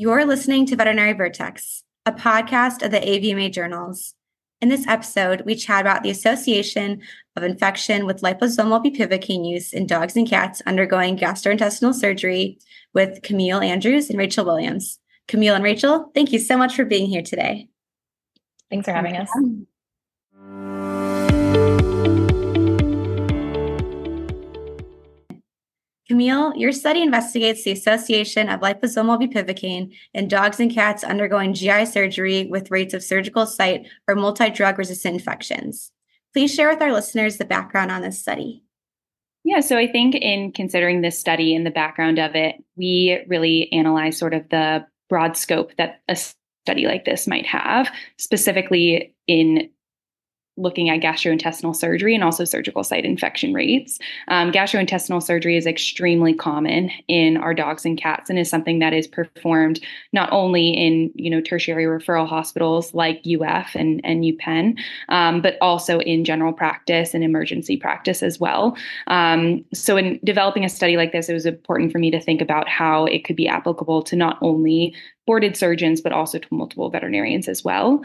You're listening to Veterinary Vertex, a podcast of the AVMA journals. In this episode, we chat about the association of infection with liposomal bupivacaine use in dogs and cats undergoing gastrointestinal surgery with Camille Andrews and Rachel Williams. Camille and Rachel, thank you so much for being here today. Thanks for having us. Camille, your study investigates the association of liposomal bupivacaine in dogs and cats undergoing GI surgery with rates of surgical site or multi drug resistant infections. Please share with our listeners the background on this study. Yeah, so I think in considering this study and the background of it, we really analyze sort of the broad scope that a study like this might have, specifically in looking at gastrointestinal surgery and also surgical site infection rates. Um, gastrointestinal surgery is extremely common in our dogs and cats and is something that is performed not only in you know tertiary referral hospitals like UF and, and UPenn, um, but also in general practice and emergency practice as well. Um, so in developing a study like this, it was important for me to think about how it could be applicable to not only boarded surgeons, but also to multiple veterinarians as well.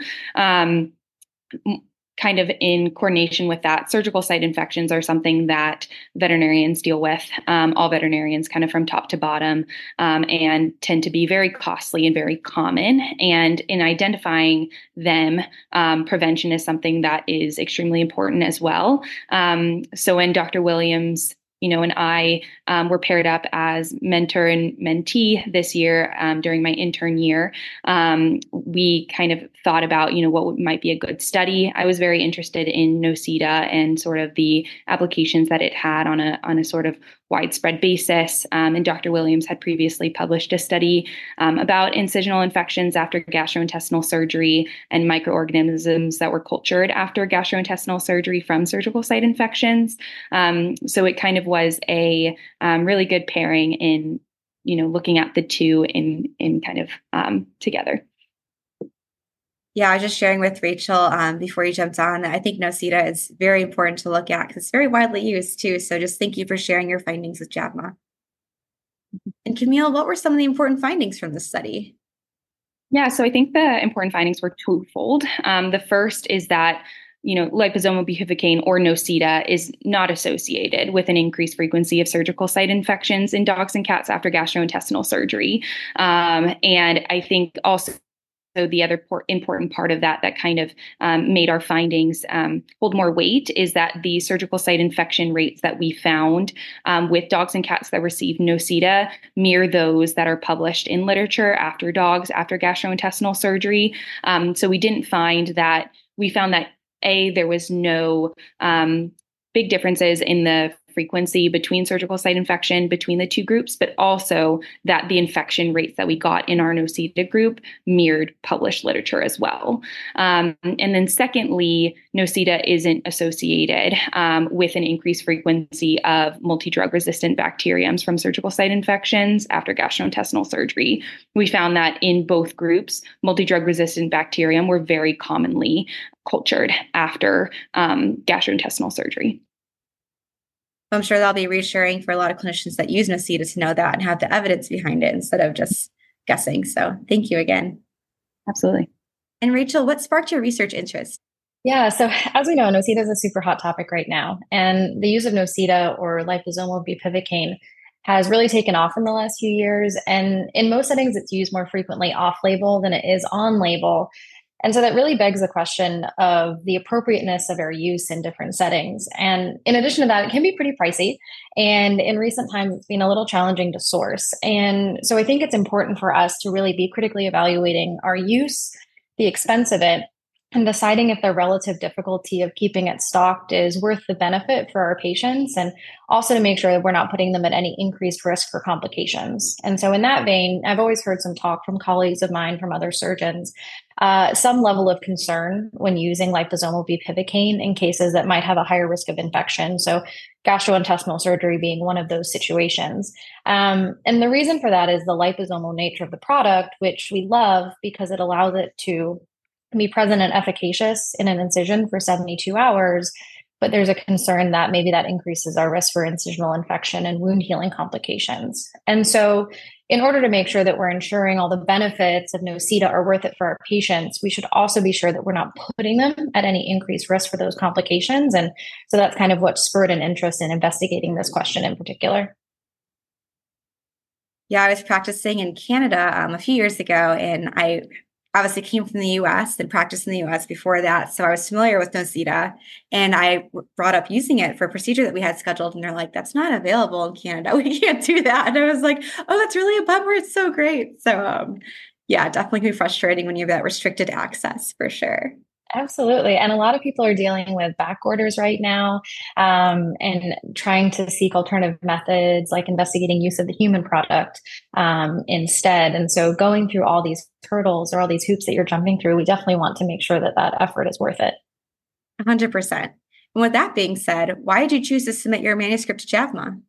Kind of in coordination with that, surgical site infections are something that veterinarians deal with, um, all veterinarians kind of from top to bottom, um, and tend to be very costly and very common. And in identifying them, um, prevention is something that is extremely important as well. Um, so when Dr. Williams you know, and I um, were paired up as mentor and mentee this year um, during my intern year. Um, we kind of thought about, you know, what might be a good study. I was very interested in Nocita and sort of the applications that it had on a on a sort of widespread basis. Um, and Dr. Williams had previously published a study um, about incisional infections after gastrointestinal surgery and microorganisms that were cultured after gastrointestinal surgery from surgical site infections. Um, so it kind of was a um, really good pairing in, you know, looking at the two in in kind of um, together. Yeah, I was just sharing with Rachel um, before you jumped on. I think Nocita is very important to look at because it's very widely used too. So just thank you for sharing your findings with JAVMA. Mm-hmm. And Camille, what were some of the important findings from this study? Yeah, so I think the important findings were twofold. Um, the first is that you know, liposomal bupivacaine or Nocita is not associated with an increased frequency of surgical site infections in dogs and cats after gastrointestinal surgery. Um, and I think also so the other por- important part of that that kind of um, made our findings um, hold more weight is that the surgical site infection rates that we found um, with dogs and cats that received Nocita mirror those that are published in literature after dogs after gastrointestinal surgery. Um, so we didn't find that we found that a there was no um, big differences in the frequency between surgical site infection between the two groups, but also that the infection rates that we got in our Nocita group mirrored published literature as well. Um, and then, secondly, Nocita isn't associated um, with an increased frequency of multi drug resistant bacteriums from surgical site infections after gastrointestinal surgery. We found that in both groups, multi drug resistant bacterium were very commonly cultured after um, gastrointestinal surgery. I'm sure that'll be reassuring for a lot of clinicians that use Nocita to know that and have the evidence behind it instead of just guessing. So thank you again. Absolutely. And Rachel, what sparked your research interest? Yeah, so as we know, Nocita is a super hot topic right now. And the use of Nocita or liposomal bupivacaine has really taken off in the last few years. And in most settings, it's used more frequently off label than it is on label. And so that really begs the question of the appropriateness of our use in different settings. And in addition to that, it can be pretty pricey. And in recent times, it's been a little challenging to source. And so I think it's important for us to really be critically evaluating our use, the expense of it, and deciding if the relative difficulty of keeping it stocked is worth the benefit for our patients and also to make sure that we're not putting them at any increased risk for complications. And so in that vein i've always heard some talk from colleagues of mine from other surgeons uh, some level of concern when using liposomal bupivacaine in cases that might have a higher risk of infection. So gastrointestinal surgery being one of those situations. Um, and the reason for that is the liposomal nature of the product which we love because it allows it to be present and efficacious in an incision for 72 hours, but there's a concern that maybe that increases our risk for incisional infection and wound healing complications. And so in order to make sure that we're ensuring all the benefits of NoCita are worth it for our patients, we should also be sure that we're not putting them at any increased risk for those complications. And so that's kind of what spurred an interest in investigating this question in particular. Yeah, I was practicing in Canada um, a few years ago, and I obviously came from the US and practiced in the US before that. So I was familiar with NoCita and I brought up using it for a procedure that we had scheduled. And they're like, that's not available in Canada. We can't do that. And I was like, oh, that's really a bummer. It's so great. So um, yeah, definitely can be frustrating when you have that restricted access for sure. Absolutely. And a lot of people are dealing with back orders right now um, and trying to seek alternative methods like investigating use of the human product um, instead. And so going through all these hurdles or all these hoops that you're jumping through, we definitely want to make sure that that effort is worth it. 100%. And with that being said, why did you choose to submit your manuscript to JAVMA?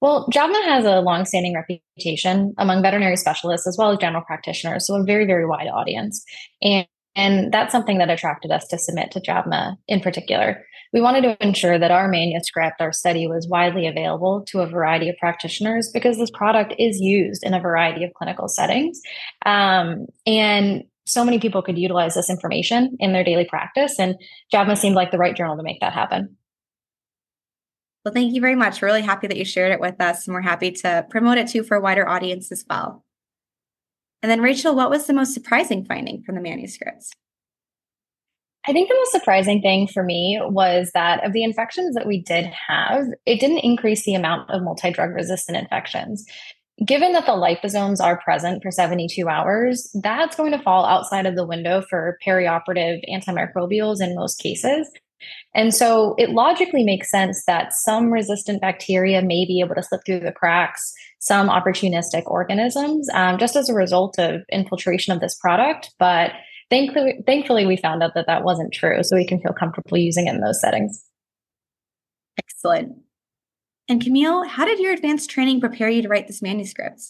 Well, JAVMA has a longstanding reputation among veterinary specialists as well as general practitioners, so a very, very wide audience. And and that's something that attracted us to submit to JAVMA in particular. We wanted to ensure that our manuscript, our study, was widely available to a variety of practitioners because this product is used in a variety of clinical settings. Um, and so many people could utilize this information in their daily practice, and JAVMA seemed like the right journal to make that happen. Well, thank you very much. We're really happy that you shared it with us, and we're happy to promote it too for a wider audience as well. And then, Rachel, what was the most surprising finding from the manuscripts? I think the most surprising thing for me was that of the infections that we did have, it didn't increase the amount of multi drug resistant infections. Given that the liposomes are present for 72 hours, that's going to fall outside of the window for perioperative antimicrobials in most cases. And so it logically makes sense that some resistant bacteria may be able to slip through the cracks, some opportunistic organisms, um, just as a result of infiltration of this product. But thankfully, thankfully, we found out that that wasn't true. So we can feel comfortable using it in those settings. Excellent. And Camille, how did your advanced training prepare you to write this manuscript?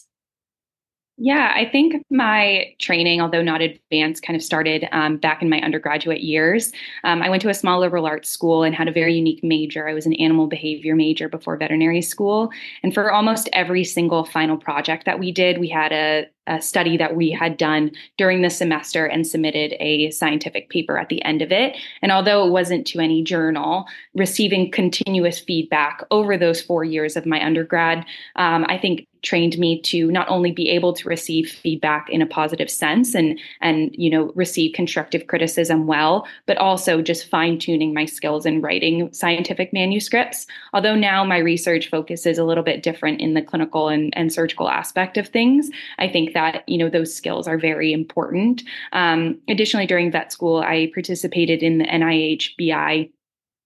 Yeah, I think my training, although not advanced, kind of started um, back in my undergraduate years. Um, I went to a small liberal arts school and had a very unique major. I was an animal behavior major before veterinary school. And for almost every single final project that we did, we had a, a study that we had done during the semester and submitted a scientific paper at the end of it. And although it wasn't to any journal, receiving continuous feedback over those four years of my undergrad, um, I think trained me to not only be able to receive feedback in a positive sense and and you know receive constructive criticism well but also just fine tuning my skills in writing scientific manuscripts although now my research focus is a little bit different in the clinical and, and surgical aspect of things i think that you know those skills are very important um, additionally during vet school i participated in the nih bi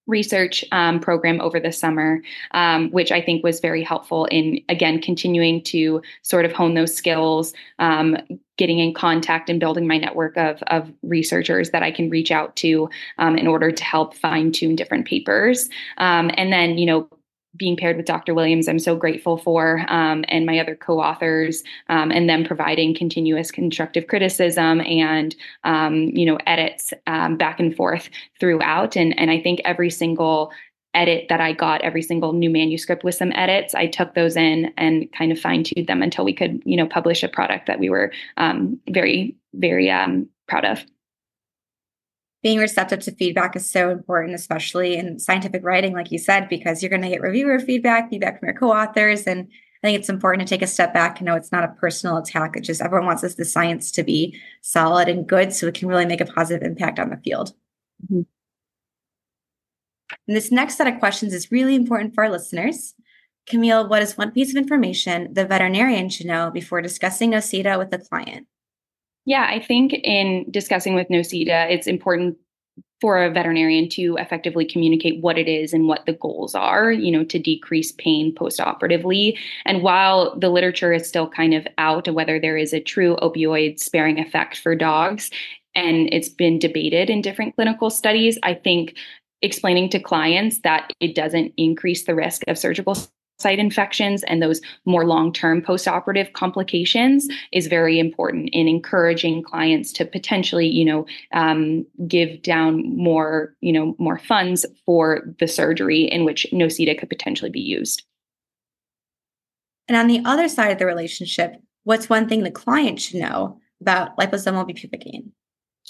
research um, program over the summer, um, which I think was very helpful in, again, continuing to sort of hone those skills, um, getting in contact and building my network of, of researchers that I can reach out to um, in order to help fine tune different papers. Um, and then, you know, being paired with Dr. Williams, I'm so grateful for, um, and my other co authors, um, and them providing continuous constructive criticism and, um, you know, edits um, back and forth throughout. And, and I think every single edit that I got, every single new manuscript with some edits, I took those in and kind of fine tuned them until we could, you know, publish a product that we were um, very, very um, proud of being receptive to feedback is so important, especially in scientific writing, like you said, because you're going to get reviewer feedback, feedback from your co-authors, and I think it's important to take a step back and know it's not a personal attack. It's just everyone wants us the science to be solid and good, so it can really make a positive impact on the field. Mm-hmm. And this next set of questions is really important for our listeners. Camille, what is one piece of information the veterinarian should know before discussing NoCita with the client? Yeah, I think in discussing with NoCita, it's important for a veterinarian to effectively communicate what it is and what the goals are, you know, to decrease pain postoperatively. And while the literature is still kind of out of whether there is a true opioid sparing effect for dogs, and it's been debated in different clinical studies, I think explaining to clients that it doesn't increase the risk of surgical site infections and those more long-term post-operative complications is very important in encouraging clients to potentially you know um, give down more you know more funds for the surgery in which nocita could potentially be used And on the other side of the relationship, what's one thing the client should know about liposomal bupivacaine?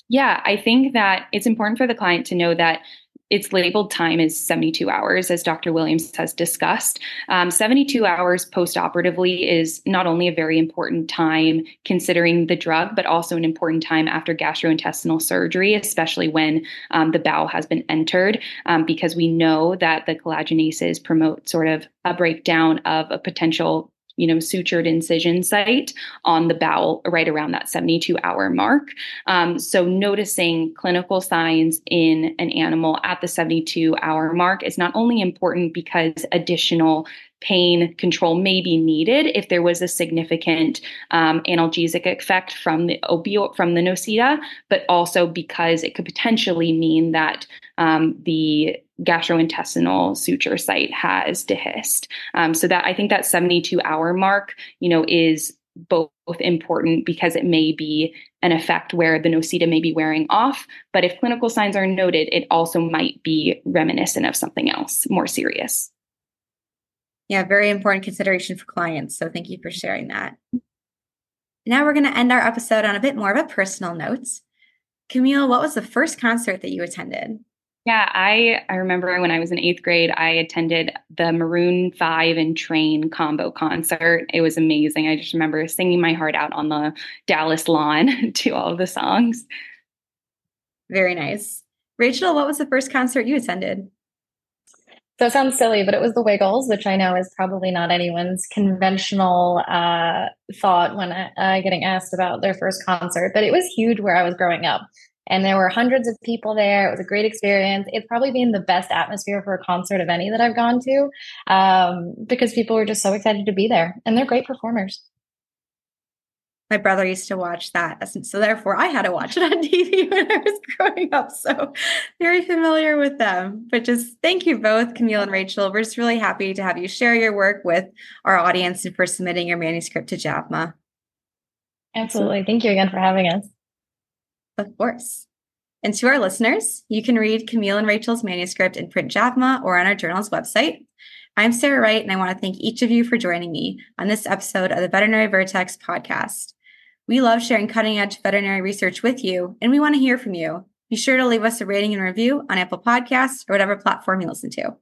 Yeah, I think that it's important for the client to know that its labeled time is 72 hours, as Dr. Williams has discussed. Um, 72 hours postoperatively is not only a very important time considering the drug, but also an important time after gastrointestinal surgery, especially when um, the bowel has been entered, um, because we know that the collagenases promote sort of a breakdown of a potential you know, sutured incision site on the bowel right around that 72 hour mark. Um, so, noticing clinical signs in an animal at the 72 hour mark is not only important because additional pain control may be needed if there was a significant um, analgesic effect from the opioid from the nocita, but also because it could potentially mean that um, the gastrointestinal suture site has dehisced. Um, so that I think that 72 hour mark, you know, is both important because it may be an effect where the nocita may be wearing off, but if clinical signs are noted, it also might be reminiscent of something else more serious. Yeah, very important consideration for clients. So thank you for sharing that. Now we're going to end our episode on a bit more of a personal note. Camille, what was the first concert that you attended? Yeah, I I remember when I was in eighth grade, I attended the Maroon Five and Train combo concert. It was amazing. I just remember singing my heart out on the Dallas lawn to all of the songs. Very nice, Rachel. What was the first concert you attended? So it sounds silly, but it was the Wiggles, which I know is probably not anyone's conventional uh, thought when uh, getting asked about their first concert. But it was huge where I was growing up and there were hundreds of people there. It was a great experience. It's probably been the best atmosphere for a concert of any that I've gone to um, because people were just so excited to be there, and they're great performers. My brother used to watch that, so therefore I had to watch it on TV when I was growing up. So very familiar with them. But just thank you both, Camille and Rachel. We're just really happy to have you share your work with our audience and for submitting your manuscript to JAVMA. Absolutely. Thank you again for having us. Of course. And to our listeners, you can read Camille and Rachel's manuscript in print JAVMA or on our journal's website. I'm Sarah Wright, and I want to thank each of you for joining me on this episode of the Veterinary Vertex podcast. We love sharing cutting edge veterinary research with you, and we want to hear from you. Be sure to leave us a rating and review on Apple Podcasts or whatever platform you listen to.